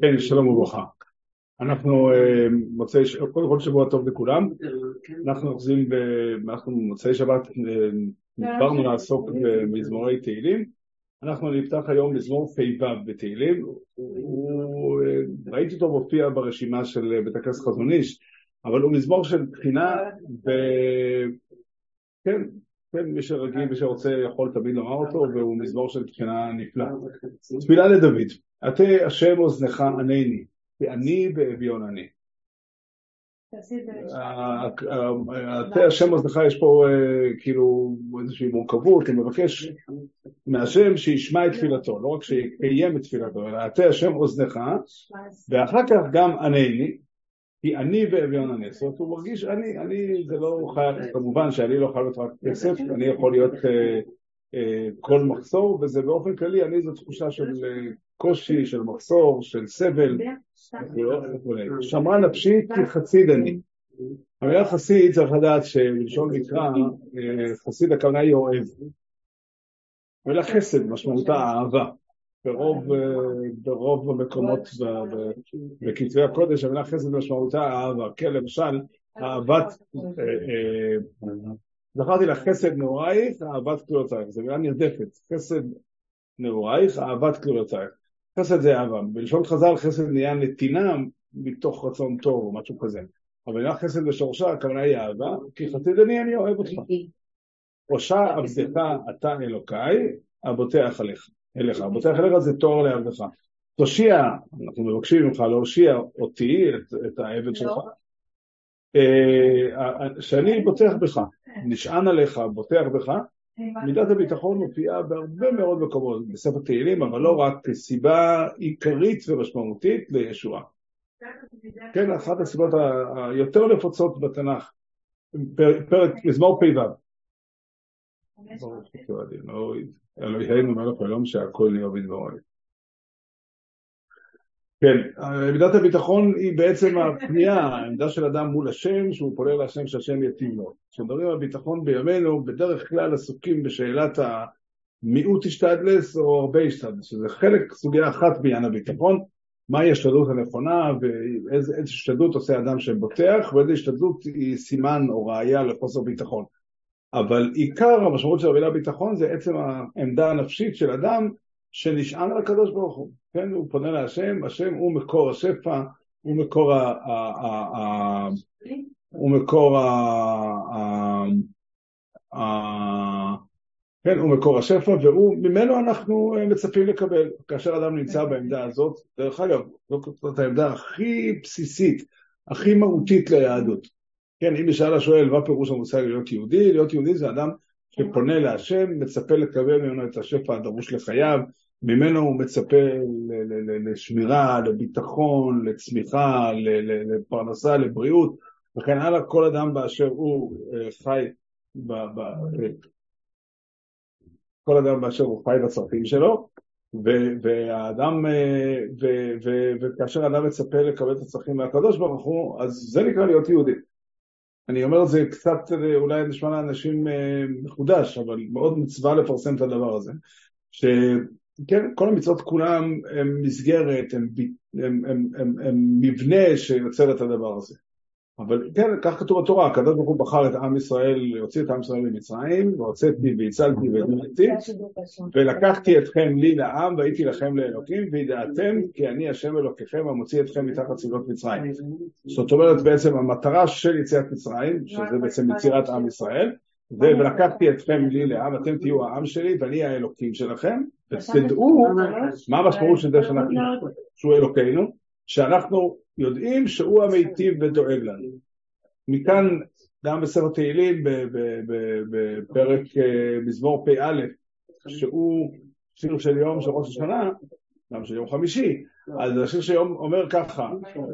כן, שלום וברכה. אנחנו אה, מוצאי, קודם כל שבוע טוב לכולם. אנחנו אוחזים, אנחנו מוצאי שבת אה, לעסוק במזמורי תהילים. אנחנו נפתח היום מזמור פ"ו בתהילים. אה, ראיתי אותו מופיע ברשימה של בית הכנסת חזון איש, אבל הוא מזמור של בחינה, וכן, כן, מי שרגיל, מי שרוצה יכול תמיד לומר אותו, והוא מזמור של בחינה נפלא. תפילה לדוד. עטה השם אוזנך ענני, כי אני. באביון אני. עטה השם אוזנך יש פה אה, כאילו איזושהי מורכבות, הוא מבקש מהשם שישמע את תפילתו, לא רק שיקיים את תפילתו, אלא עטה השם אוזנך, ואחר כך גם ענני, כי אני אני. זאת אומרת, הוא מרגיש, אני, אני, זה לא חייב, כמובן שאני לא חייב להיות רק כסף, אני יכול להיות אה, אה, כל מחסור, וזה באופן כללי, אני זו תחושה של קושי, של מחסור, של סבל וכולי. שמרן נפשית כחסיד אני. המילה חסיד צריך לדעת שבלשון מקרא, אה, חסיד הכוונה היא אוהב. המילה חסד משמעותה אהבה. ברוב, אה, ברוב המקומות בכתבי הקודש המילה חסד משמעותה אהבה. כן, למשל, אהבת, אה, זכרתי לך חסד נעורייך, אהבת כלולותייך. זו מילה נרדפת. חסד נעורייך, אהבת כלולותייך. חסד זה אהבה. בלשון חז"ל חסד נהיה נתינה מתוך רצון טוב או משהו כזה. אבל נהיה חסד בשורשה, הכוונה היא אהבה, כי חסיד אני, אני אוהב אותך. ראשה עבדך אתה אלוקיי, הבוטח עליך. אליך. הבוטח עליך זה תואר לעבדך. תושיע, אנחנו מבקשים ממך להושיע אותי, את, את העבד שלך, אה, שאני בוטח בך, נשען עליך, בוטח בך, מידת הביטחון מופיעה בהרבה מאוד מקומות בספר תהילים, אבל לא רק כסיבה עיקרית ומשמעותית לישועה. כן, אחת הסיבות היותר נפוצות בתנ"ך, פרק, מזמור פ"ו. אלוהינו מלך העולם שהכל נהיה בדברו. כן, מידת הביטחון היא בעצם הפנייה, העמדה של אדם מול השם, שהוא פונה להשם שהשם יתאים לו. כשמדברים על ביטחון בימינו, בדרך כלל עסוקים בשאלת המיעוט השתדלס או הרבה השתדלס, שזה חלק, סוגיה אחת בעניין הביטחון, מהי השתדלות הנכונה ואיזה השתדלות עושה אדם שבוטח, ואיזה השתדלות היא סימן או ראייה לחוסר ביטחון. אבל עיקר המשמעות של המילה ביטחון זה עצם העמדה הנפשית של אדם שנשען על הקדוש ברוך הוא, כן? הוא פונה להשם, השם הוא מקור השפע, הוא מקור ה... הוא מקור ה... כן, הוא מקור השפע, וממנו אנחנו מצפים לקבל. כאשר אדם נמצא בעמדה הזאת, דרך אגב, זאת העמדה הכי בסיסית, הכי מהותית ליהדות. כן, אם ישאל השואל, מה פירוש המושג להיות יהודי? להיות יהודי זה אדם שפונה להשם, מצפה לקבל ממנו את השפע הדרוש לחייו, ממנו הוא מצפה לשמירה, לביטחון, לצמיחה, לפרנסה, לבריאות, וכן הלאה, כל אדם באשר הוא אה, חי, ב, ב, כל אדם באשר הוא חי בצרכים שלו, והאדם, אה, וכאשר אדם מצפה לקבל את הצרכים מהקדוש ברוך הוא, אז זה נקרא להיות יהודי. אני אומר את זה קצת, אה, אולי נשמע לאנשים מחודש, אבל מאוד מצווה לפרסם את הדבר הזה. שכן, כל המצוות כולם הם מסגרת, הם, הם, הם, הם, הם מבנה שיוצר את הדבר הזה. אבל כן, כך כתוב בתורה, הקדוש ברוך הוא בחר את עם ישראל, הוציא את עם ישראל ממצרים, והוצאתי והצלתי והדמתי, ולקחתי אתכם לי לעם והייתי לכם לאלוקים, וידעתם כי אני השם אלוקיכם המוציא אתכם מתחת צבאות מצרים. זאת אומרת בעצם המטרה של יציאת מצרים, שזה בעצם יצירת עם ישראל, ולקחתי אתכם לי לעם, אתם תהיו העם שלי ואני האלוקים שלכם, ותדעו מה המשמעות של זה שאנחנו, שהוא אלוקינו, שאנחנו יודעים שהוא המיטיב ודואג לנו. מכאן גם בספר תהילים בפרק אה, מזמור פ"א, שהוא שיר של יום של ראש השנה, גם של יום חמישי, אז השיר של יום אומר ככה,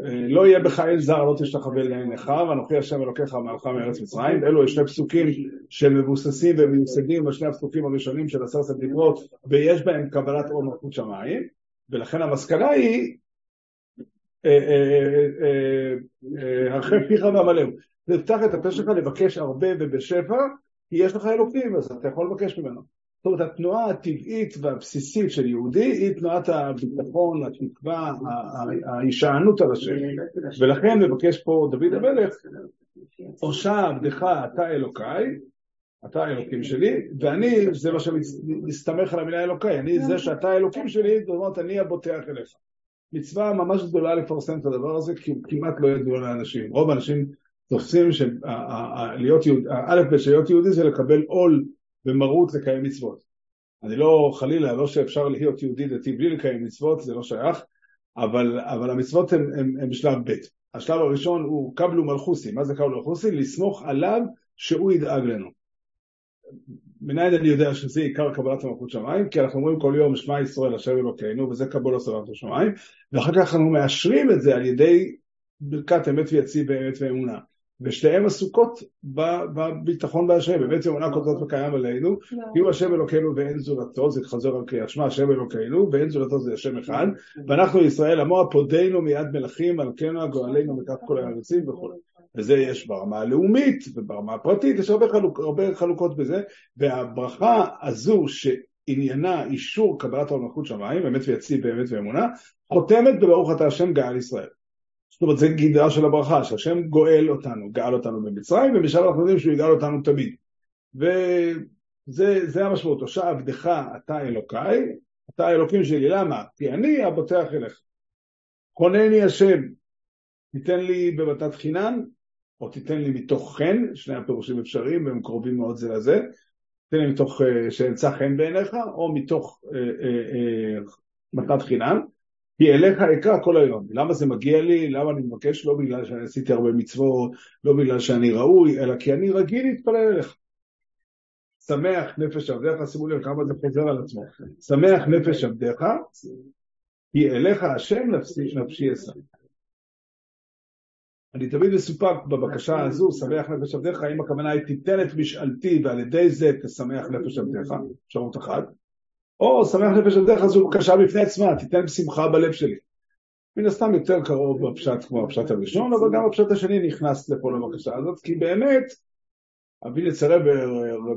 אה, לא יהיה בך אל זר לא תשתחווה לעיניך ואנוכי השם אלוקיך מעלך מארץ מצרים, אלו שני פסוקים שמבוססים ומיוסדים בשני הפסוקים הראשונים של עשרת הדיברות ויש בהם קבלת עול מלכות שמיים ולכן המסקנה היא הרחב פיך ואמלאו. תפתח את הפה שלך לבקש הרבה ובשפע, כי יש לך אלוקים, אז אתה יכול לבקש ממנו. זאת אומרת, התנועה הטבעית והבסיסית של יהודי היא תנועת הביטחון, התקווה, ההישענות על השם. ולכן מבקש פה דוד המלך, הושע עבדך אתה אלוקיי, אתה האלוקים שלי, ואני, זה מה שמסתמך על המילה אלוקיי, אני זה שאתה האלוקים שלי, זאת אומרת, אני הבוטח אליך. מצווה ממש גדולה לפרסם את הדבר הזה, כי כמעט לא ידוע לאנשים. רוב האנשים תופסים שלהיות יהודי, א' ב' שלהיות יהודי זה לקבל עול ומרות לקיים מצוות. אני לא, חלילה, לא שאפשר להיות יהודי דתי בלי לקיים מצוות, זה לא שייך, אבל, אבל המצוות הן בשלב ב'. השלב הראשון הוא קבלו מלכוסי. מה זה קבלו מלכוסי? לסמוך עליו שהוא ידאג לנו. מנין אני יודע שזה עיקר קבלת המלכות שמיים? כי אנחנו אומרים כל יום שמע ישראל אשר אלוקינו, וזה קבול הסבבת השמיים, ואחר כך אנחנו מאשרים את זה על ידי ברכת אמת ויציב באמת ואמונה. ושתיהן עסוקות בביטחון בהשם, באמת אמונה כותבות וקיים עלינו, כי הוא השם אלוקינו ואין זולתו, זה חוזר על קריאת שמע, השם אלוקינו ואין זולתו זה השם אחד, ואנחנו ישראל עמו הפודנו מיד מלכים, מלכנו הגואלנו מכף כל הארצים וכו'. וזה יש ברמה הלאומית וברמה הפרטית, יש הרבה, חלוק, הרבה חלוקות בזה, והברכה הזו שעניינה אישור קבלת המלכות שמיים, באמת ויציב באמת ואמונה, חותמת בברוך אתה השם גאל ישראל. זאת אומרת, זה גידה של הברכה, שהשם גואל אותנו, גאל אותנו במצרים, ומשם אנחנו יודעים שהוא יגאל אותנו תמיד. וזה המשמעות, הושע עבדך אתה אלוקיי, אתה האלוקים שלי, למה? כי אני הבוטח אליך. חונני השם, תיתן לי במתת חינן, או תיתן לי מתוך חן, שני הפירושים אפשריים והם קרובים מאוד זה לזה, תן לי מתוך uh, שאמצא חן בעיניך, או מתוך uh, uh, uh, מתנת חינם, כי אליך אקרא כל היום. למה זה מגיע לי? למה אני מבקש? לא בגלל שאני עשיתי הרבה מצוות, לא בגלל שאני ראוי, אלא כי אני רגיל להתפלל אליך. שמח נפש עבדיך, שימו לב כמה זה חוזר על עצמו. שמח נפש עבדיך, כי אליך השם נפשי, אשא. אני תמיד מסופק בבקשה הזו, שמח נפש עבדיך, האם הכוונה היא תיתן את משאלתי ועל ידי זה תשמח נפש עבדיך, אפשרות אחת, או שמח נפש עבדיך זו בקשה בפני עצמה, תיתן שמחה בלב שלי. מן הסתם יותר קרוב בפשט כמו הפשט הראשון, אבל גם הפשט השני נכנס לפה לבקשה הזאת, כי באמת, אבי נצרה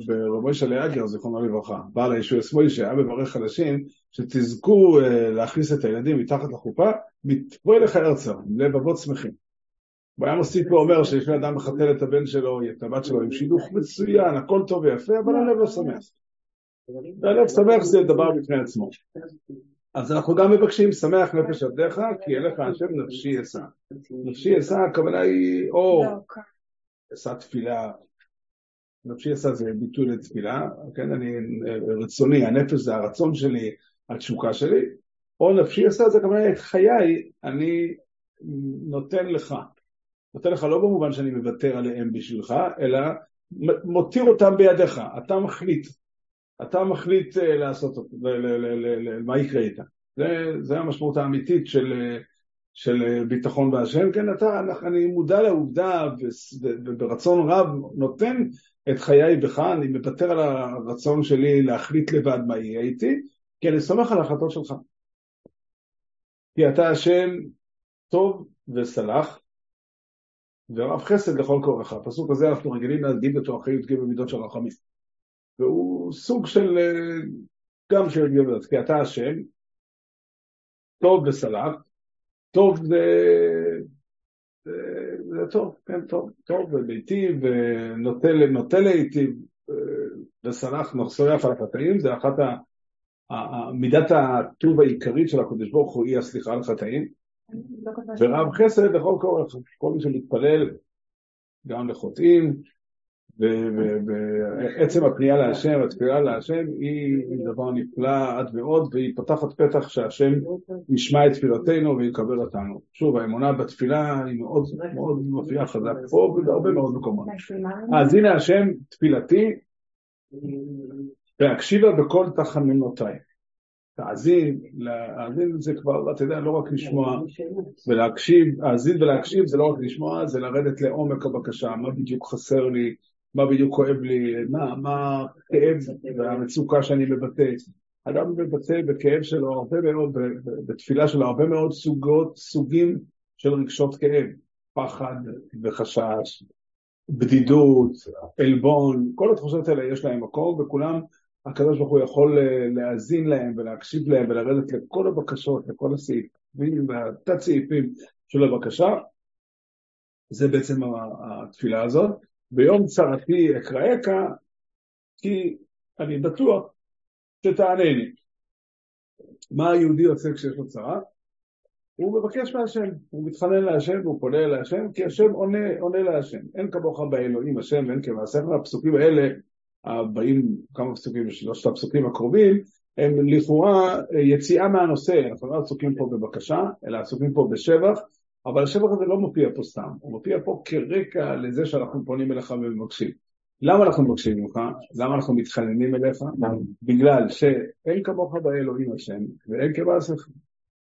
ברבי שלי אגר, זיכרונו לברכה, בעל הישוע שמאלי שהיה מברך אנשים, שתזכו אה, להכניס את הילדים מתחת לחופה, מתבואי לך עם לבבות שמחים. הוא היה מוסיף ואומר שיש לאדם מחתל את הבן שלו, את הבת שלו עם שידוך מצוין, הכל טוב ויפה, אבל הלב לא שמח. והלב שמח זה דבר בפני עצמו. אז אנחנו גם מבקשים, שמח נפש עבדיך, כי אליך השם נפשי אשא. נפשי אשא, הכוונה היא, או אשא תפילה, נפשי אשא זה ביטוי לתפילה, כן, אני רצוני, הנפש זה הרצון שלי, התשוקה שלי, או נפשי אשא זה הכוונה את חיי, אני נותן לך. נותן לך לא במובן שאני מוותר עליהם בשבילך, אלא מותיר אותם בידיך, אתה מחליט. אתה מחליט אה, לעשות אותו, מה יקרה איתה. זה, זה המשמעות האמיתית של, של ביטחון בהשם. כן, אתה, אני מודע לעובדה וברצון רב נותן את חיי בך, אני מוותר על הרצון שלי להחליט לבד מה יהיה איתי, כי אני סומך על ההחלטות שלך. כי אתה השם טוב וסלח, ורב חסד לכל כורך. הפסוק הזה אנחנו רגילים להגיד אותו אחרי י"ג במידות של רחמים. והוא סוג של, אה, גם של גברת, כי אתה השם, טוב וסלח, טוב זה, זה, טוב, כן, טוב, טוב ומיטיב, ונוטה אה, וסלח נחסויה על החטאים, זה אחת ה... מידת הטוב העיקרית של הקדוש ברוך הוא היא הסליחה על חטאים. ורב חסד לכל כורח, כל מי שמתפלל גם לחוטאים, ועצם הפנייה להשם, התפילה להשם, היא דבר נפלא עד מאוד, והיא פותחת פתח שהשם ישמע את תפילתנו ויקבל אותנו. שוב, האמונה בתפילה היא מאוד מאוד מופיעה חזק פה ובהרבה מאוד מקומות. אז הנה השם תפילתי, והקשיבה בכל תחנונותיי. להאזין, להאזין זה כבר, אתה יודע, לא רק לשמוע ולהקשיב, להאזין ולהקשיב זה לא רק לשמוע, זה לרדת לעומק הבקשה, מה בדיוק חסר לי, מה בדיוק כואב לי, מה, מה הכאב והמצוקה שאני מבטא. אדם מבטא בכאב שלו הרבה מאוד, בתפילה שלו הרבה מאוד סוגות, סוגים של רגשות כאב, פחד וחשש, בדידות, עלבון, כל התחושות האלה יש להם מקום, וכולם הקדוש ברוך הוא יכול אה, להאזין להם ולהקשיב להם ולרדת לכל הבקשות, לכל הסעיפים והתת סעיפים של הבקשה. זה בעצם התפילה הזאת. ביום צרתי אקראך, כי אני בטוח שתענני. מה היהודי עושה כשיש לו צרה? הוא מבקש מהשם, הוא מתחנן להשם והוא פונה להשם, כי השם עונה, עונה להשם. אין כמוך באלוהים השם ואין כמעשיך. הפסוקים האלה, הבאים, כמה פסוקים, שלושת הפסוקים הקרובים, הם לכאורה יציאה מהנושא, אנחנו לא עסוקים פה בבקשה, אלא עסוקים פה בשבח, אבל השבח הזה לא מופיע פה סתם, הוא מופיע פה כרקע לזה שאנחנו פונים אליך ומבקשים. למה אנחנו מבקשים ממך? למה אנחנו מתחננים אליך? בגלל שאין כמוך באלוהים השם ואין כמעשיך.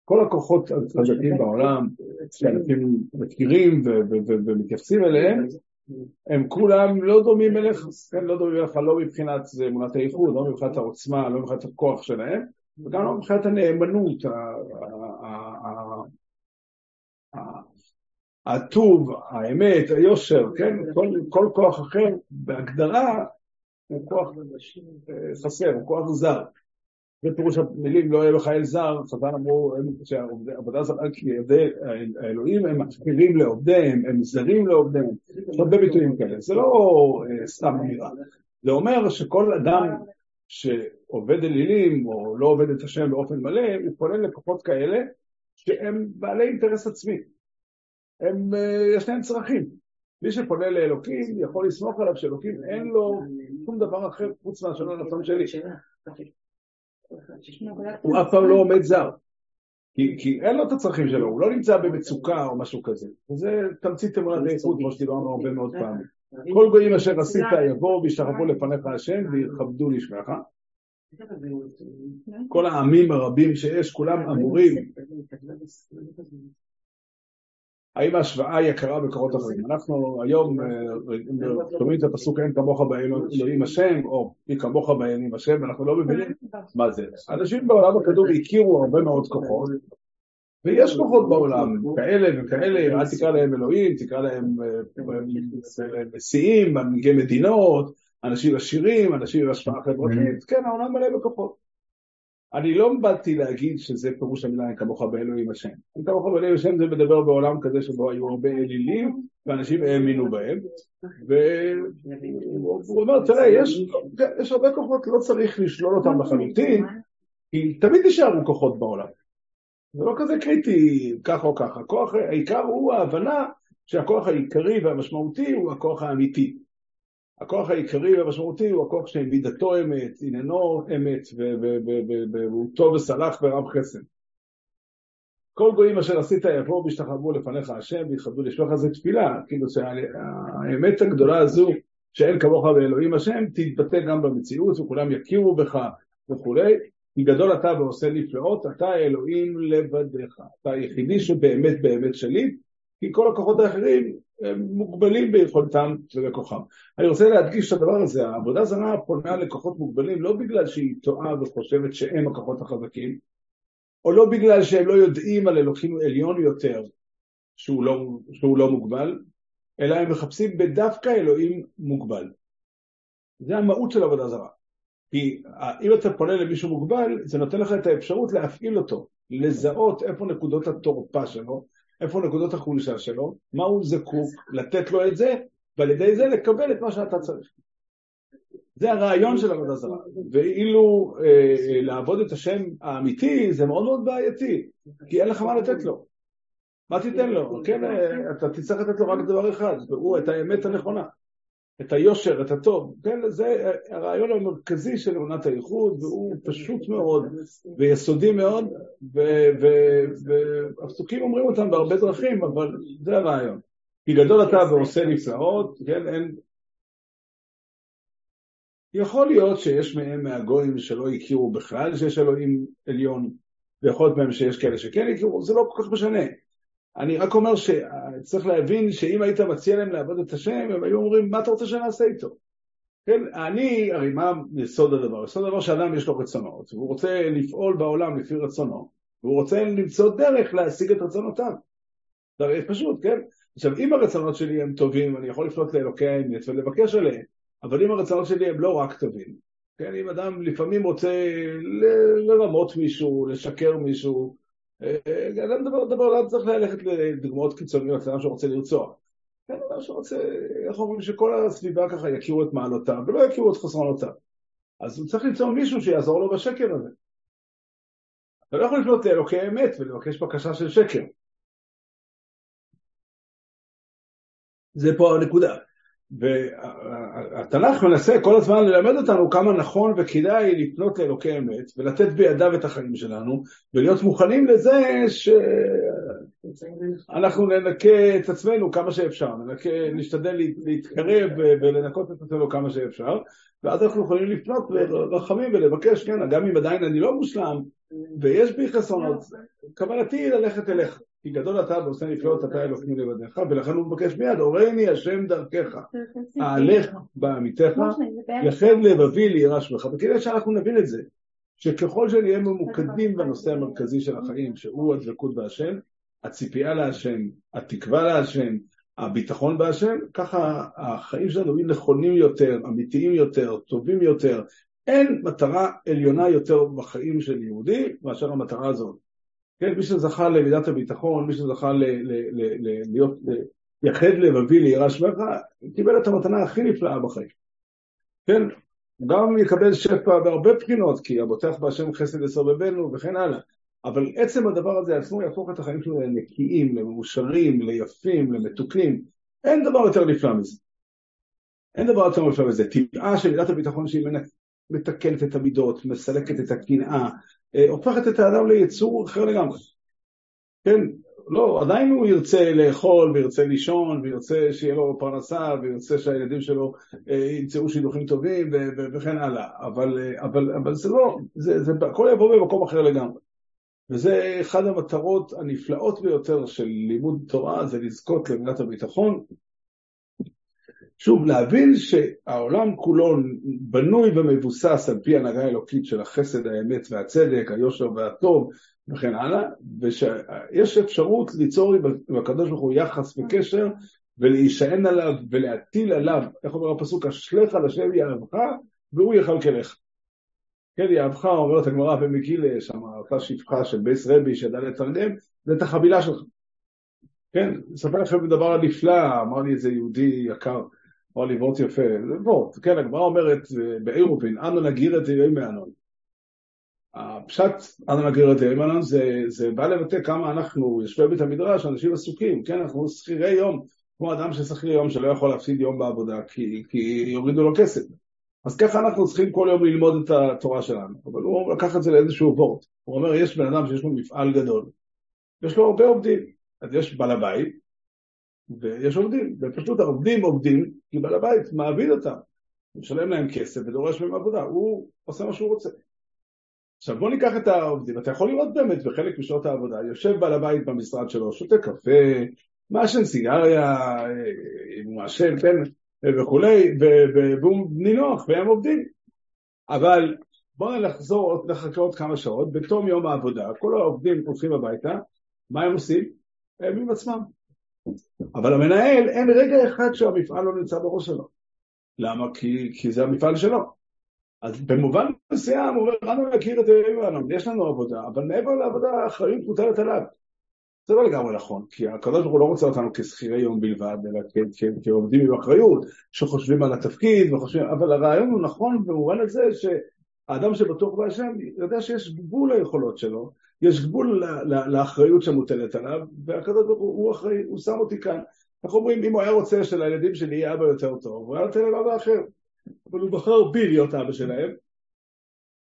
כל הכוחות החזקים בעולם, שאנשים מכירים ומתייחסים אליהם, הם כולם לא דומים אליך, כן, לא דומים אליך לא מבחינת אמונת האיחוד, לא מבחינת העוצמה, לא מבחינת הכוח שלהם, וגם לא מבחינת הנאמנות, הטוב, האמת, היושר, כן, כל, כל כוח אחר בהגדרה הוא כוח חסר, הוא כוח זר. זה פירוש המילים לא יהיה לך אל זר, חז"ל אמרו שעבודה זרה כי האלוהים הם מחפירים לעובדיהם, הם זרים לעובדיהם, יש הרבה ביטויים כאלה, זה לא אה, סתם אמירה, זה אומר שכל אדם שעובד אלילים או לא עובד את השם באופן מלא, הוא פונה לכוחות כאלה שהם בעלי אינטרס עצמי, הם, אה, יש להם צרכים. מי שפונה לאלוקים יכול לסמוך עליו שאלוקים אין לו שום דבר אחר חוץ מהשאלה הרצון שלי. הוא אף פעם לא עומד זר. כי, כי אין לו את הצרכים שלו, הוא לא נמצא במצוקה או משהו כזה. וזה תמצית אמרת איכות, כמו שדיברנו הרבה מאוד פעמים. כל גויים אשר עשית יבואו וישתחוו לפניך השם ויכבדו לשמך. כל העמים הרבים שיש, כולם אמורים האם ההשוואה היא יקרה בקורות אחרים? אנחנו היום אה, שומעים את הפסוק אין כמוך באלוהים השם, או מי כמוך באלוהים השם, ואנחנו לא מבינים מה זה. אנשים בעולם הכדור הכירו הרבה מאוד כוחות, ויש כוחות בעולם, כאלה וכאלה, אל תקרא להם אלוהים, תקרא להם נשיאים, אה, מנהיגי מדינות, אנשים עשירים, אנשים עם השפעה חברתית, כן, העולם מלא בכוחות. אני לא באתי להגיד שזה פירוש המילה אין כמוך באלוהים השם. אין כמוך באלוהים השם זה מדבר בעולם כזה שבו היו הרבה אלילים ואנשים האמינו בהם והוא אומר תראה יש, יש הרבה כוחות לא צריך לשלול אותם לחלוטין כי תמיד יישארו כוחות בעולם. זה לא כזה קריטי ככה או ככה. הכוח העיקר הוא ההבנה שהכוח העיקרי והמשמעותי הוא הכוח האמיתי. הכוח העיקרי והמשמעותי הוא הכוח שמידתו אמת, עניינו אמת, והוא טוב וסלח ורב חסד. כל גויים אשר עשית יבואו וישתחוו לפניך השם ויכבדו לשלוח זה תפילה, כאילו שהאמת הגדולה הזו שאין כמוך באלוהים השם תתבטא גם במציאות וכולם יכירו בך וכולי, כי גדול אתה ועושה נפלאות, אתה אלוהים לבדיך, אתה היחידי שבאמת באמת שליט, כי כל הכוחות האחרים הם מוגבלים ביכולתם ובכוחם. אני רוצה להדגיש את הדבר הזה, העבודה זרה פונה לכוחות מוגבלים לא בגלל שהיא טועה וחושבת שהם הכוחות החזקים, או לא בגלל שהם לא יודעים על אלוקים עליון יותר שהוא לא, שהוא לא מוגבל, אלא הם מחפשים בדווקא אלוהים מוגבל. זה המהות של עבודה זרה. כי אם אתה פונה למישהו מוגבל, זה נותן לך את האפשרות להפעיל אותו, לזהות איפה נקודות התורפה שלו, איפה נקודות החולשה שלו, מה הוא זקוק, לתת לו את זה, ועל ידי זה לקבל את מה שאתה צריך. זה הרעיון של עבודה זרה, ואילו אה, אה, לעבוד את השם האמיתי זה מאוד מאוד בעייתי, כי אין לך מה לתת לו. מה תיתן לו? כן, אה, אתה תצטרך לתת לו רק דבר אחד, והוא את האמת הנכונה. את היושר, את הטוב, כן, זה הרעיון המרכזי של אמונת הייחוד, והוא פשוט מאוד ויסודי מאוד, והפסוקים אומרים אותם בהרבה דרכים, אבל זה הרעיון. כי גדול אתה ועושה נפלאות, כן, אין... יכול להיות שיש מהם מהגויים שלא הכירו בכלל שיש אלוהים עליון, ויכול להיות מהם שיש כאלה שכן הכירו, זה לא כל כך משנה. אני רק אומר שצריך להבין שאם היית מציע להם לעבוד את השם, הם היו אומרים, מה אתה רוצה שנעשה איתו? כן, אני, הרי מה יסוד הדבר? יסוד הדבר שאדם יש לו רצונות, והוא רוצה לפעול בעולם לפי רצונו, והוא רוצה למצוא דרך להשיג את רצונותיו. זה הרי פשוט, כן? עכשיו, אם הרצונות שלי הם טובים, אני יכול לפנות לאלוקי האמת ולבקש עליהם, אבל אם הרצונות שלי הם לא רק טובים, כן, אם אדם לפעמים רוצה לרמות מישהו, לשקר מישהו, אדם דבר, דבר, לא צריך ללכת לדוגמאות קיצוניות, אדם שרוצה לרצוח. כן, אדם שרוצה, איך אומרים, שכל הסביבה ככה יכירו את מעלותיו, ולא יכירו את חסרונותיו. אז הוא צריך למצוא מישהו שיעזור לו בשקר הזה. אתה לא יכול לפנות לאלוקי אמת ולבקש בקשה של שקר. זה פה הנקודה. והתנ"ך מנסה כל הזמן ללמד אותנו כמה נכון וכדאי לפנות לאלוקי אמת ולתת בידיו את החיים שלנו ולהיות מוכנים לזה שאנחנו ננקה את עצמנו כמה שאפשר, ננקה, נשתדל להתקרב ולנקות את עצמנו כמה שאפשר ואז אנחנו יכולים לפנות לרחמים ולבקש, כן, גם אם עדיין אני לא מושלם ויש בי חסרונות, כוונתי היא ללכת אליך כי גדול אתה ועושה נפלאות אתה אלוקים לבדיך, ולכן הוא מבקש מיד, הורני השם דרכך, אהלך בעמיתך, יחד לבבי לירא שמך. וכדאי שאנחנו נבין את זה, שככל שנהיה ממוקדים בנושא המרכזי של החיים, שהוא הדבקות בהשם, הציפייה להשם, התקווה להשם, הביטחון בהשם, ככה החיים שלנו יהיו נכונים יותר, אמיתיים יותר, טובים יותר. אין מטרה עליונה יותר בחיים של יהודי מאשר המטרה הזאת. כן, מי שזכה למידת הביטחון, מי שזכה להיות, יחד לבבי ליראה שמך, קיבל את המתנה הכי נפלאה בחיים. כן, הוא גם יקבל שפע בהרבה בחינות, כי הבוטח בהשם חסד יסובבנו וכן הלאה. אבל עצם הדבר הזה עצמו יהפוך את החיים שלנו לנקיים, למאושרים, ליפים, למתוקים. אין דבר יותר נפלא מזה. אין דבר יותר נפלא מזה. טבעה של מידת הביטחון שהיא מתקנת את המידות, מסלקת את הקנאה, אה, הופכת את האדם ליצור אחר לגמרי. כן, לא, עדיין הוא ירצה לאכול וירצה לישון וירצה שיהיה לו פרנסה וירצה שהילדים שלו אה, ימצאו שידוכים טובים וכן הלאה, אבל, אה, אבל, אבל זה לא, זה, זה הכל יבוא במקום אחר לגמרי. וזה אחד המטרות הנפלאות ביותר של לימוד תורה, זה לזכות למילת הביטחון, שוב, להבין שהעולם כולו בנוי ומבוסס על פי הנהגה אלוקית של החסד, האמת והצדק, היושר והטוב וכן הלאה, ושיש אפשרות ליצור עם הקדוש ברוך הוא יחס וקשר ולהישען עליו ולהטיל עליו, איך אומר הפסוק, אשליך על השם יאהבך והוא יכלכלך. כן, יאהבך, אומרת הגמרא במגילה, שם אותה שפחה של בייס רבי שידע לתרגם, זה את החבילה שלך. כן, אספר לכם דבר נפלא, אמר לי איזה יהודי יקר, לי וורט יפה, זה וורט, כן, הגמרא אומרת בעירובין, אנו נגיר את ימי מענון. הפשט אנו נגיר את ימי מענון זה, זה בא לבטא כמה אנחנו, יושבי בית המדרש, אנשים עסוקים, כן, אנחנו שכירי יום, כמו אדם ששכיר יום שלא יכול להפסיד יום בעבודה כי, כי יורידו לו כסף. אז ככה אנחנו צריכים כל יום ללמוד את התורה שלנו, אבל הוא לקח את זה לאיזשהו וורט. הוא אומר, יש בן אדם שיש לו מפעל גדול, יש לו הרבה עובדים, אז יש בעל הבית, ויש עובדים, ופשוט העובדים עובדים כי בעל הבית מעביד אותם, הוא משלם להם כסף ודורש מהם עבודה, הוא עושה מה שהוא רוצה. עכשיו בוא ניקח את העובדים, אתה יכול לראות באמת בחלק משעות העבודה, יושב בעל הבית במשרד שלו, שותה קפה, מעשן סיגריה, הוא מעשן, כן, וכולי, והוא נינוח והם עובדים. אבל בואו נחזור, נחכה עוד כמה שעות, בתום יום העבודה, כל העובדים הולכים הביתה, מה הם עושים? הם עם עצמם. אבל המנהל, אין רגע אחד שהמפעל לא נמצא בראש שלו. למה? כי, כי זה המפעל שלו. אז במובן מסוים הוא אומר, אנו נכיר את אלוהים, יש לנו עבודה, אבל מעבר לעבודה האחריות מוטלת עליו. זה לא לגמרי נכון, כי הקדוש ברוך הוא לא רוצה אותנו כשכירי יום בלבד, אלא כעובדים עם אחריות, שחושבים על התפקיד, וחושבים, אבל הרעיון הוא נכון במובן הזה שהאדם שבטוח בהשם יודע שיש גבול ליכולות שלו, יש גבול לאחריות שמוטלת עליו, והקדוש ברוך הוא אחראי, הוא שם אותי כאן. איך אומרים, אם הוא היה רוצה שלילדים שלי יהיה אבא יותר טוב, הוא היה נותן להם אבא אחר. אבל הוא בחר בי להיות אבא שלהם,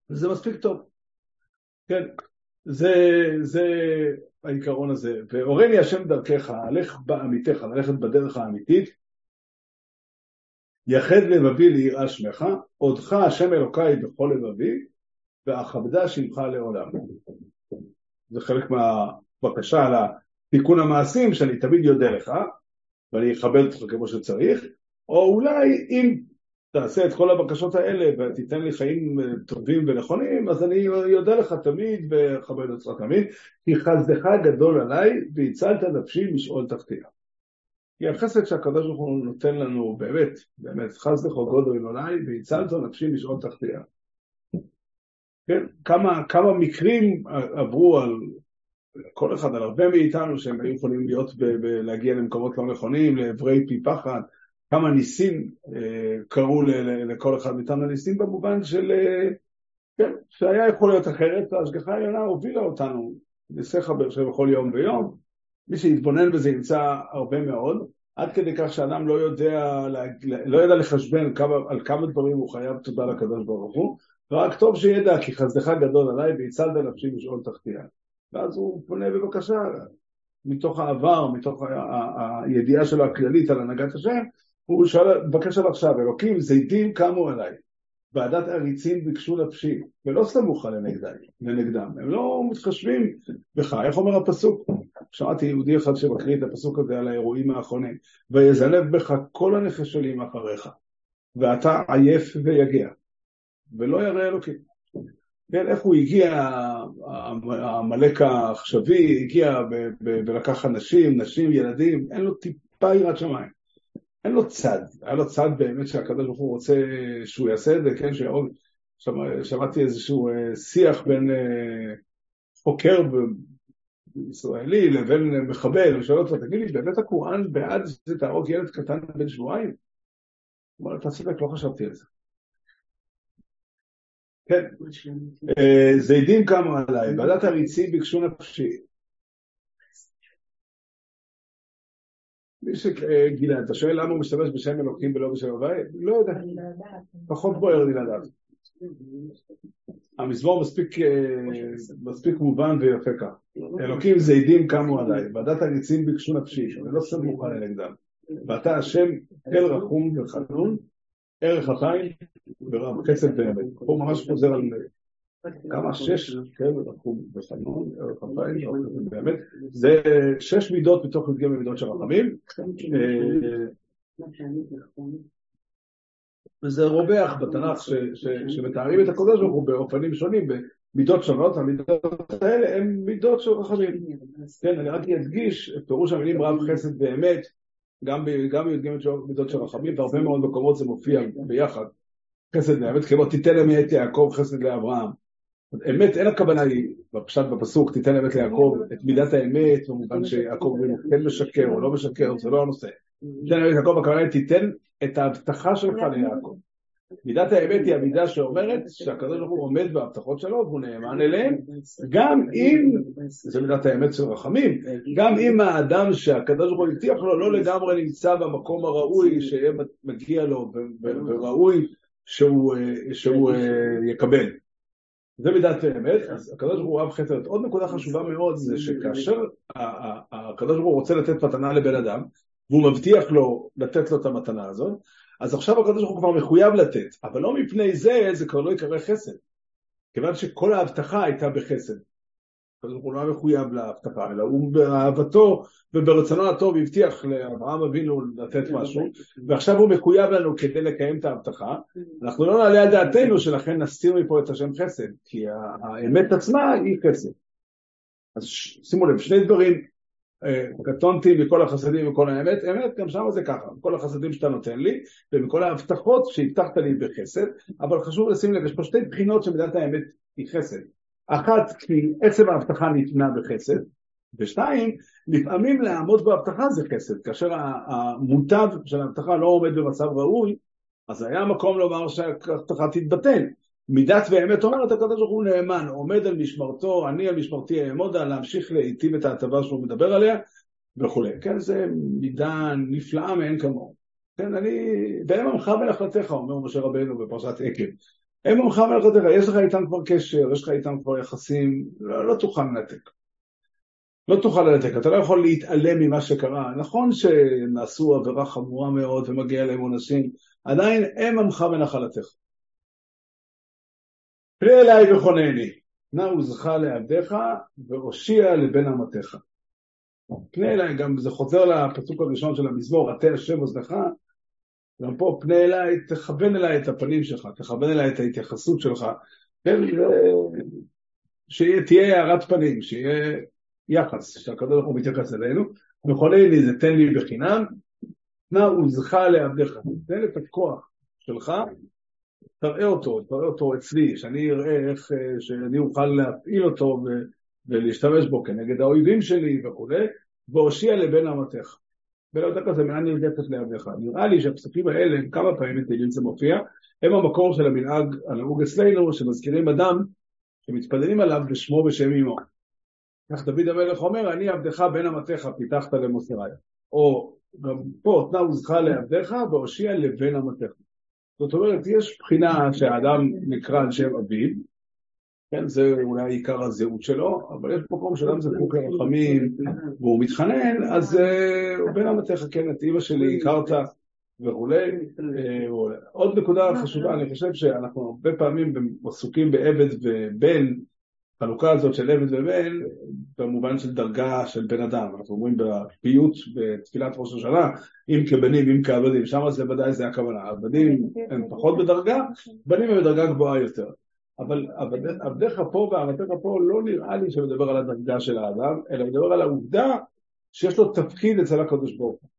וזה מספיק טוב. כן, זה, זה העיקרון הזה. והורני השם דרכך, הלך בעמיתך, ללכת בדרך האמיתית. יחד לבבי ליראה שמך, עודך השם אלוקיי בכל לבבי, ואכבדה שמך לעולם. זה חלק מהבקשה על תיקון המעשים, שאני תמיד יודע לך, ואני אכבד אותך כמו שצריך, או אולי אם תעשה את כל הבקשות האלה ותיתן לי חיים טובים ונכונים, אז אני אודה לך תמיד ואכבד אותך תמיד, כי חסדך גדול עליי והצלת נפשי משאול תחתיה. כי החסד שהקדוש ברוך הוא נותן לנו באמת, באמת, חסדך גודל עליי והצלת נפשי משאול תחתיה. כן, כמה, כמה מקרים עברו על כל אחד, על הרבה מאיתנו שהם היו יכולים להיות, ב, ב, להגיע למקומות לא נכונים, לעברי פי פחד, כמה ניסים אה, קרו ל, ל, לכל אחד מאיתנו, ניסים במובן של, אה, כן, שהיה יכול להיות אחרת, ההשגחה העליונה הובילה אותנו ניסיך באר שבע בכל יום ויום, מי שיתבונן בזה ימצא הרבה מאוד, עד כדי כך שאדם לא יודע, לא יודע לחשבן כמה, על כמה דברים הוא חייב. תודה לקדוש ברוך הוא, ורק טוב שידע כי חסדך גדול עליי והצלת נפשי משאול תחתיה. ואז הוא פונה בבקשה, מתוך העבר, מתוך הידיעה שלו הכללית על הנהגת השם, הוא שואל, מבקש על עכשיו, אלוקים זיתים קמו עליי, ועדת עריצים ביקשו נפשי, ולא סמוכה לנגדם, הם לא מתחשבים בך, איך אומר הפסוק? שמעתי יהודי אחד שמקריא את הפסוק הזה על האירועים האחרונים, ויזנב בך כל הנחשלים אחריך, ואתה עייף ויגע, ולא ירא אלוקים. כן, איך הוא הגיע, העמלק העכשווי, הגיע ולקח אנשים, נשים, ילדים, אין לו טיפה יראת שמיים. אין לו צד, היה לו צד באמת שהקדוש ברוך הוא רוצה שהוא יעשה את זה, כן, שיעוד, שמע, שמעתי איזשהו אה, שיח בין אה, חוקר ישראלי לבין מחבל, הוא שואל אותו, תגיד לי, באמת הקוראן בעד שתהרוג ילד קטן בן שבועיים? הוא אומר, אתה צודק, לא חשבתי על זה. כן, אה, זידים קמו עליי, ועדת הריצי ביקשו נפשי. מי שגלעד, אתה שואל למה הוא משתמש בשם אלוקים ולא בשם הוואי? לא יודע, פחות בוער לי לדעת. המזמור מספיק, אה, מספיק מובן ויפה כך. אלוקים זידים קמו עליי, ועדת הריצים ביקשו נפשי, ולא סמוך על נגדם. ואתה השם אל רחום וחנון, ערך אפיים ורב חסד באמת. הוא ממש חוזר על כמה שש, כן, רחום וחנון, ערך אפיים ורב חסד באמת. זה שש מידות מתוך י"ג מידות של רחמים. וזה רווח בתנ"ך שמתארים את הקודש ברוך הוא באופנים שונים, במידות שונות, המידות האלה הן מידות של רחמים. כן, אני רק אדגיש את פירוש המילים רב חסד באמת, גם בי"ג מידות של רחמים, בהרבה מאוד מקומות זה מופיע ביחד. חסד באמת, כמו תיתן אמת את יעקב חסד לאברהם. אמת, אין הכוונה היא, בפשט בפסוק, תיתן אמת ליעקב, את מידת האמת, במובן שיעקב כן משקר או לא משקר, זה לא הנושא. תיתן אמת ליעקב, הכוונה היא תיתן את ההבטחה שלך ליעקב. מידת האמת היא המידה שאומרת שהקדוש ברוך הוא עומד בהבטחות שלו והוא נאמן אליהן, גם אם, זה מידת האמת של רחמים, גם אם האדם שהקדוש ברוך הוא הבטיח לו לא לגמרי נמצא במקום הראוי שיהיה מגיע לו וראוי שהוא, שהוא יקבל. זה מידת האמת, אז הקדוש ברוך הוא אוהב חסד. עוד נקודה חשובה מאוד זה שכאשר הקדוש ברוך הוא רוצה לתת מתנה לבן אדם, והוא מבטיח לו לתת לו את המתנה הזאת, אז עכשיו הקדוש ברוך הוא כבר מחויב לתת, אבל לא מפני זה, זה כבר לא יקרא חסד. כיוון שכל ההבטחה הייתה בחסד. הקדוש ברוך הוא לא היה מחויב להבטחה, אלא הוא באהבתו וברצונו הטוב הבטיח לאברהם אבינו לתת משהו, ועכשיו הוא מחויב לנו כדי לקיים את ההבטחה. אנחנו לא נעלה על דעתנו שלכן נסתיר מפה את השם חסד, כי האמת עצמה היא חסד. אז שימו לב, שני דברים קטונתי מכל החסדים וכל האמת, אמת גם שם זה ככה, מכל החסדים שאתה נותן לי ומכל ההבטחות שהבטחת לי בחסד, אבל חשוב לשים לב, יש פה שתי בחינות שמידת האמת היא חסד. אחת, כי עצם ההבטחה ניתנה בחסד, ושתיים, לפעמים לעמוד בהבטחה זה חסד, כאשר המוטב של ההבטחה לא עומד במצב ראוי, אז היה מקום לומר שההבטחה תתבטל. מידת ואמת אומרת הקדוש ברוך הוא נאמן, עומד על משמרתו, אני על משמרתי אעמוד על להמשיך להיטיב את ההטבה שהוא מדבר עליה וכולי. כן, זה מידה נפלאה מאין כמוהו. כן, אני, והם עמך מלאכתך, אומר משה רבנו בפרשת עקב. הם עמך מלאכתך, יש לך איתם כבר קשר, יש לך איתם כבר יחסים, לא, לא תוכל לנתק. לא תוכל לנתק, אתה לא יכול להתעלם ממה שקרה. נכון שנעשו עבירה חמורה מאוד ומגיע להם עונשים, עדיין הם עמך ונחלתך. פנה אליי וכונני, נא עוזך לעבדיך והושיע לבן אמתך. פנה אליי, גם זה חוזר לפסוק הראשון של המזמור, עטה השם אוזנך, גם פה פנה אליי, תכוון אליי את הפנים שלך, תכוון אליי את ההתייחסות שלך, כן, שתהיה הארת פנים, שיהיה יחס, שהקדוש ברוך הוא מתייחס אלינו, וכונני זה תן לי בחינם, נא עוזך לעבדיך, תן את הכוח שלך תראה אותו, תראה אותו אצלי, שאני אראה איך, אה, שאני אוכל להפעיל אותו ולהשתמש בו כנגד האויבים שלי וכולי, והושיע לבן אמתך. בן אמתך זה מילה נרדפת לידיך. נראה לי שהפסוקים האלה, כמה פעמים בתהילים זה מופיע, הם המקור של המנהג הנהוג אצלנו, שמזכירים אדם שמתפללים עליו בשמו ושם אמו. כך דוד המלך אומר, אני עבדך בן אמתך פיתחת למוסריי. או גם פה, תנה עוזך לעבדך והושיע לבן אמתך. זאת אומרת, יש בחינה שהאדם נקרא על שם אביו, כן, זה אולי עיקר הזהות שלו, אבל יש מקום שאדם זקוק לרחמים והוא מתחנן, אז הוא בן אמתך, כן, את אימא שלי הכרת וכולי. אה, עוד נקודה חשובה, אני חושב שאנחנו הרבה פעמים עסוקים בעבד ובן, החלוקה הזאת של עבד ובן, במובן של דרגה של בן אדם. אנחנו אומרים בפיוט בתפילת ראש השנה, אם כבנים, אם כעבדים, שם זה ודאי זה הכוונה. עבדים הם פחות בדרגה, בנים הם בדרגה גבוהה יותר. אבל עבדיך פה ועבדיך פה לא נראה לי שמדבר על הדרגה של האדם, אלא מדבר על העובדה שיש לו תפקיד אצל הקדוש ברוך הוא.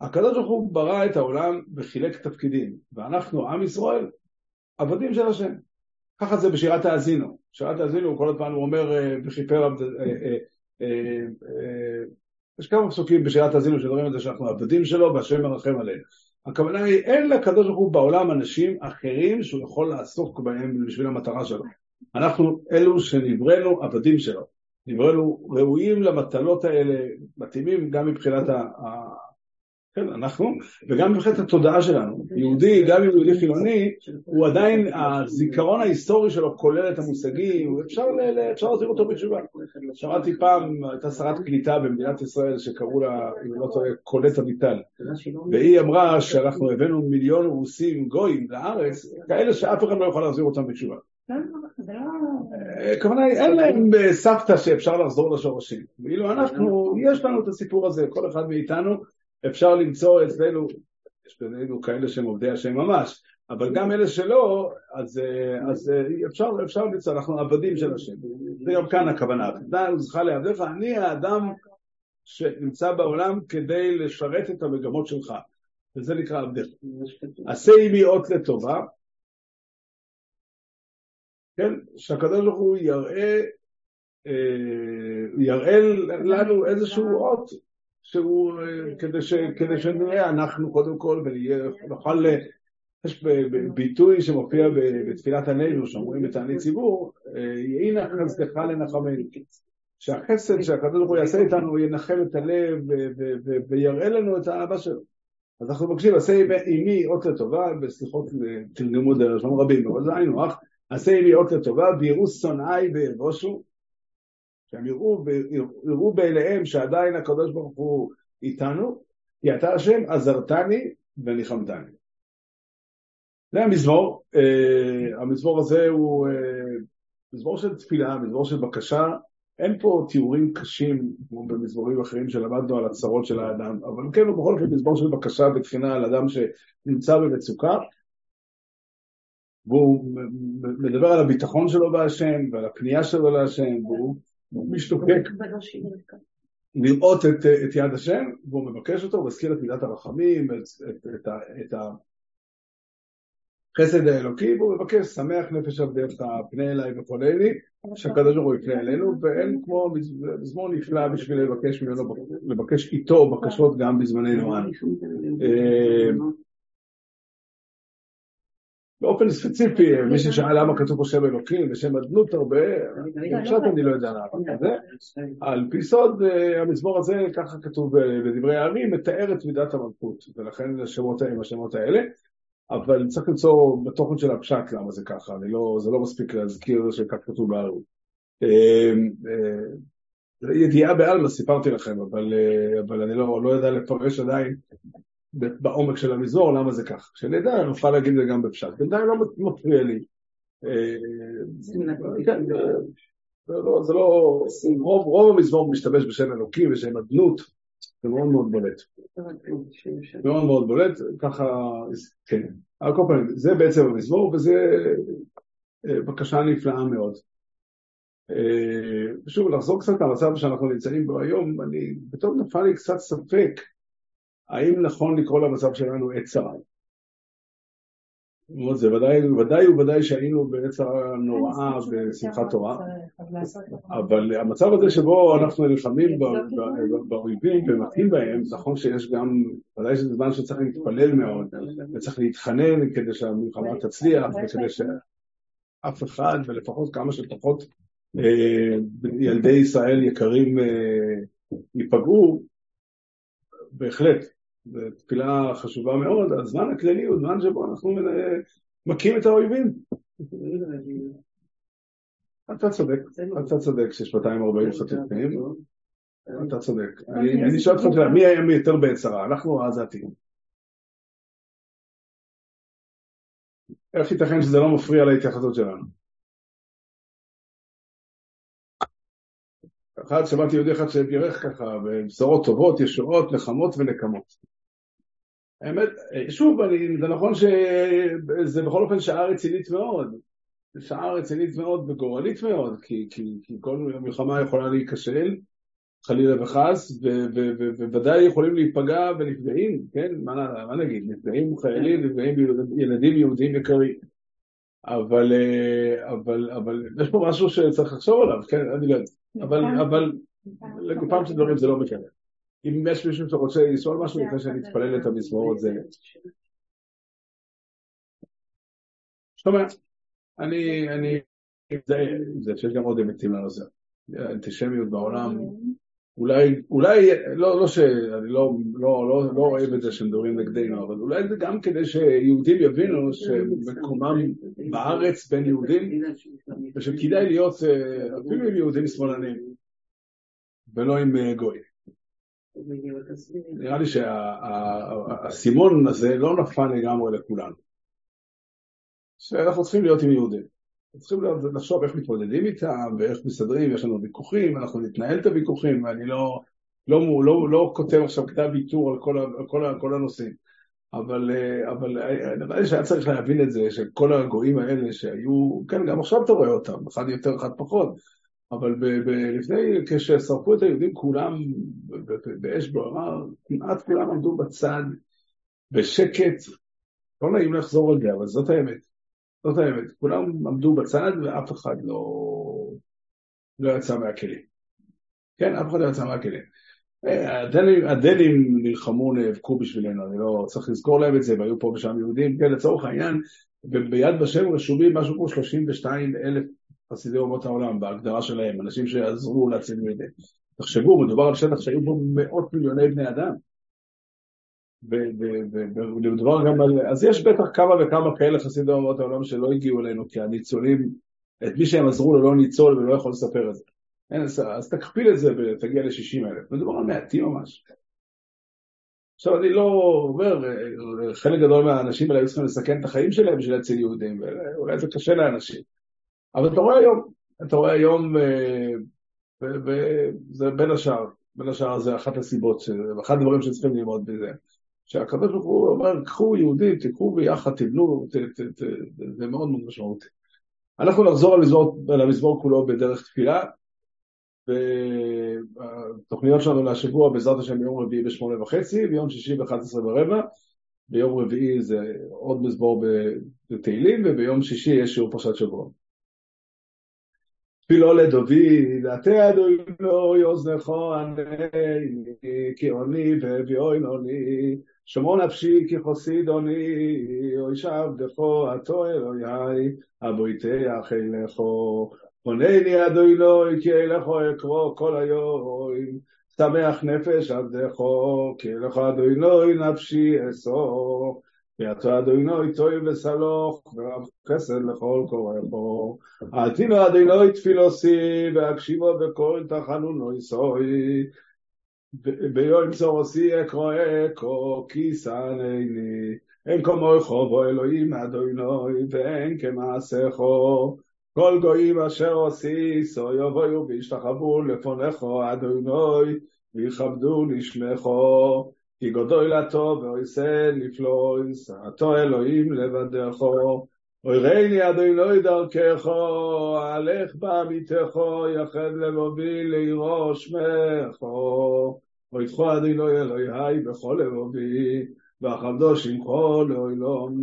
הקדוש ברוך הוא ברא את העולם וחילק תפקידים, ואנחנו, עם ישראל, עבדים של השם. ככה זה בשירת האזינו. שירת האזינו, כל הזמן הוא אומר, אה, וכיפר, אה, אה, יש כמה פסוקים בשירת האזינו שדברים על זה שאנחנו עבדים שלו והשם מרחם עלינו. הכוונה היא, אין לקדוש ברוך הוא בעולם אנשים אחרים שהוא יכול לעסוק בהם בשביל המטרה שלו. אנחנו אלו שנבראנו עבדים שלו. נבראנו ראויים למטלות האלה, מתאימים גם מבחינת כן, אנחנו, וגם מבחינת התודעה שלנו. יהודי, גם אם יהודי חילוני, הוא עדיין, הזיכרון ההיסטורי שלו כולל את המושגים, אפשר, להחזיר אותו בתשובה. שמעתי פעם, הייתה שרת קליטה במדינת ישראל שקראו לה, אם לא טועה, קולט אביטל. והיא אמרה שאנחנו הבאנו מיליון רוסים גויים לארץ, כאלה שאף אחד לא יכול להחזיר אותם בתשובה. הכוונה היא, אין להם סבתא שאפשר לחזור לשורשים. ואילו אנחנו, יש לנו את הסיפור הזה, כל אחד מאיתנו, אפשר למצוא אצלנו, יש בינינו כאלה שהם עובדי השם ממש, אבל גם אלה שלא, אז, אז אפשר, אפשר למצוא, אנחנו עבדים של השם. וגם כאן הכוונה, תדע וזכה לעבדיך, אני האדם שנמצא בעולם כדי לשרת את המגמות שלך, וזה נקרא עבדיך. עשה עמי אות לטובה, כן, שהקדוש ברוך הוא יראה, אה, יראה לנו איזשהו אות שהוא, אה, כדי, ש, כדי שנראה אנחנו קודם כל ונוכל, יש ביטוי שמופיע בתפילת עננו, שאומרים בתענית ציבור, אה, יהי נא חסדך לנחמנו. שהחסד שהקדוש ברוך הוא יעשה איתנו הוא ינחם את הלב ויראה לנו את האהבה שלו. אז אנחנו מבקשים, עשה עימי אות לטובה, בסליחות תרגמו דרך שלום רבים, אבל זה היינו הך, עשה עימי אות לטובה, ויראו שונאי ויבושו, שהם יראו, יראו באליהם שעדיין הקדוש ברוך הוא איתנו, כי אתה השם עזרתני וניחמתני. זה המזמור, uh, המזמור הזה הוא uh, מזמור של תפילה, מזמור של בקשה, אין פה תיאורים קשים כמו במזמורים אחרים שלמדנו על הצרות של האדם, אבל כן הוא בכל אופן מזמור של בקשה ותחינה על אדם שנמצא במצוקה, והוא מדבר על הביטחון שלו בהשם ועל הפנייה שלו להשם, והוא משתוקק לראות את, את יד השם, והוא מבקש אותו, הוא מזכיר את מידת הרחמים, את, את, את, את החסד האלוקי, והוא מבקש, שמח נפש עבדיך, פנה אליי וחולני, שהקדוש ברוך הוא יפנה אלינו, ואין כמו מזמור נפלא בשביל לבקש ממנו, לבקש איתו בקשות גם בזמננו. באופן ספציפי, מי ששאל למה כתוב פה שם אלוקים ושם אדנות הרבה, עכשיו אני לא יודע למה. זה. על פי סוד, אה, המזמור הזה, ככה כתוב בדברי הערים, מתאר את מידת המלכות, ולכן השמות האלה, השמות האלה, אבל צריך למצוא בתוכן של הפשט למה זה ככה, לא, זה לא מספיק להזכיר שכך כתוב בערים. אה, אה, ידיעה בעלמא סיפרתי לכם, אבל, אבל אני לא, לא יודע לפרש עדיין בעומק של המזמור, למה זה כך. כשנדע, נוכל להגיד את זה גם בפשט. בינתיים לא מפריע לי. כן, לא, זה לא, רוב המזמור משתמש בשם אלוקים ושם אדנות, זה מאוד מאוד בולט. מאוד מאוד בולט, ככה, כן. על כל פנים, זה בעצם המזמור, וזה אה, בקשה נפלאה מאוד. ושוב, אה, לחזור קצת למצב שאנחנו נמצאים בו היום, אני, פתאום נפל לי קצת ספק האם נכון לקרוא למצב שלנו עת צרה? זה ודאי, ודאי וודאי שהיינו בעצה נוראה בשמחת תורה, אבל המצב הזה שבו אנחנו נלחמים באויבים ומכים בהם, נכון שיש גם, ודאי שזה זמן שצריך להתפלל מאוד, וצריך להתחנן כדי שהמלחמה תצליח, וכדי שאף אחד, ולפחות כמה שפחות אה, ילדי ישראל יקרים אה, ייפגעו, בהחלט. זו תפילה חשובה מאוד, הזמן הכללי הוא זמן שבו אנחנו מכים את האויבים. אתה צודק, אתה צודק שיש 240 חטופים, אתה צודק. אני שואל אותך, מי היה יותר בעת צרה, אנחנו או העזתים? איך ייתכן שזה לא מפריע להתייחסות שלנו? אחד, שמעתי יהודי אחד שבירך ככה, בבשורות טובות, ישועות, נחמות ונקמות. האמת, שוב, אני, זה נכון שזה בכל אופן שעה רצינית מאוד, שעה רצינית מאוד וגורלית מאוד, כי, כי, כי כל מלחמה יכולה להיכשל, חלילה וחס, ובוודאי יכולים להיפגע ונפגעים, כן? מה, מה נגיד? נפגעים חיילים, נפגעים ילדים יהודים יקרים. אבל, אבל, אבל יש פה משהו שצריך לחשוב עליו, כן? אני לא יודע. אבל, אבל לגופם של דברים זה לא מקרה. אם יש מישהו שרוצה לשאול משהו לפני שאני אתפלל את המזמורות זה... שומע, אני, אני, זה, זה שיש גם עוד אמיתים לנושא. האנטישמיות בעולם, אולי, אולי, לא, לא שאני לא, לא, לא, לא אוהב את זה שמדברים נגדנו, אבל אולי זה גם כדי שיהודים יבינו שמקומם בארץ בין יהודים, ושכדאי להיות אפילו עם יהודים שמאלנים, ולא עם גויים. נראה לי שהאסימון הזה לא נפל לגמרי לכולנו. שאנחנו צריכים להיות עם יהודים. צריכים לחשוב איך מתמודדים איתם ואיך מסתדרים, יש לנו ויכוחים, אנחנו נתנהל את הוויכוחים, ואני לא, לא, לא, לא כותב עכשיו כתב ויתור על כל, על כל, על כל הנושאים. אבל, אבל נראה לי שהיה צריך להבין את זה, שכל הגויים האלה שהיו, כן, גם עכשיו אתה רואה אותם, אחד יותר, אחד פחות, אבל ב, ב, לפני, כששרפו את היהודים כולם באש בוערה, כמעט כולם עמדו בצד, בשקט, לא נעים לחזור על זה, אבל זאת האמת. זאת האמת. כולם עמדו בצד ואף אחד לא, לא יצא מהכלים. כן, אף אחד לא יצא מהכלים. הדנים, הדנים נלחמו, נאבקו בשבילנו, אני לא צריך לזכור להם את זה, והיו פה ושם יהודים, כן, לצורך העניין, ביד ושם רשומים משהו כמו 32 אלף חסידי אומות העולם, בהגדרה שלהם, אנשים שעזרו להציל זה. תחשבו, מדובר על שטח שהיו בו מאות מיליוני בני אדם. ומדובר גם על... אז יש בטח כמה וכמה כאלה חסידי אומות העולם שלא הגיעו אלינו, כי הניצולים, את מי שהם עזרו לו לא ניצול ולא יכול לספר את זה. אין, אז תכפיל את זה ותגיע ל-60 אלף. מדובר על מעטים ממש. עכשיו אני לא אומר, חלק גדול מהאנשים האלה היו צריכים לסכן את החיים שלהם בשביל להציל יהודים, ואולי זה קשה לאנשים. אבל אתה רואה היום, אתה רואה היום, אה, וזה בין השאר, בין השאר זה אחת הסיבות, אחד הדברים שצריכים ללמוד ברוך הוא אומר, קחו יהודים, תקחו ביחד, תבנו, זה מאוד מאוד משמעותי. אנחנו נחזור על המזמור כולו בדרך תפילה, והתוכניות שלנו להשבוע בעזרת השם ביום רביעי בשמונה וחצי, ביום שישי באחת עשרה ורבע, ביום רביעי זה עוד מזמור בתהילים, וביום שישי יש שיעור פרשת שבוע. תפילו לדוד, עתה אדוני אוזנך עני, כי עוני ואביאוי עוני, שמור נפשי כי חסיד עוני, אוי שבדכו עתו אלוהי, אבויתך אלכו, עונני אדוני כי אלכו אקרוא כל היום, שמח נפש עבדכו, כי אלכו אדוני נפשי אסור. ויעצו אדוני טוי וסלוך, ורב חסד לכל קוראו. עתינו אדוני תפילוסי, והקשיבו בכל תחנונו יסוי. ביום צורוסי אקרו אקו, כי שנני. אין כמוכו בו אלוהים אדוני, ואין כמעשכו. כל גויים אשר עושיסו יבואו וישתחוו לפונכו אדוני, ויכבדו לשמכו. כי גדול הטוב ואויסה נפלא, שעתו אלוהים לבדךו. אוי ראיני אדוני דרכךו, הלך בעמיתךו, יחד לבובי לעירו שמךו. אוי תכו אדוני אלוהי בכל לבובי, ואכבדו שמחו לעולם.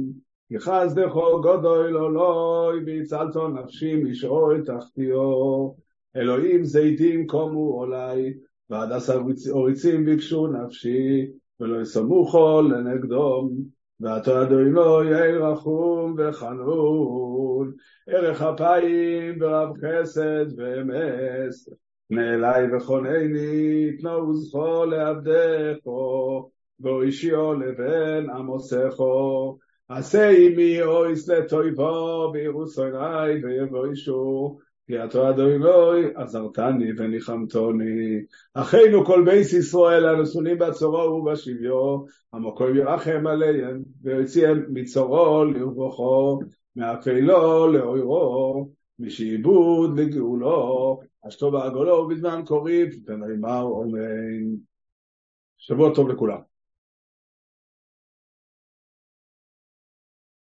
כי חסדך גדול אלוהי והצלתו נפשי משאול תחתיו. אלוהים זיתים קומו עולי, והדס אוריצים ביקשו נפשי, ולא יסמוכו לנגדום. ואתה אדוני יהי רחום וחנון, ערך אפיים ברב חסד ואמס, פנה אלי וחונני, תנו זכו לעבדךו, ואישיו לבן עמוסךו. עשה עמי אויס לטויבו, וירוסוני ויבוישו, כי אתה אדוני עזרתני וניחמתוני. אחינו כל בייס ישראל הנשונים בצורו ובשביו, המקום ירחם עליהם, ויוציאם מצורו לרוחו, מאפלו לאוירו, משעבוד לגאולו, אשתו בעגולו בזמן קוריב, ונאמר אמן. שבוע טוב לכולם.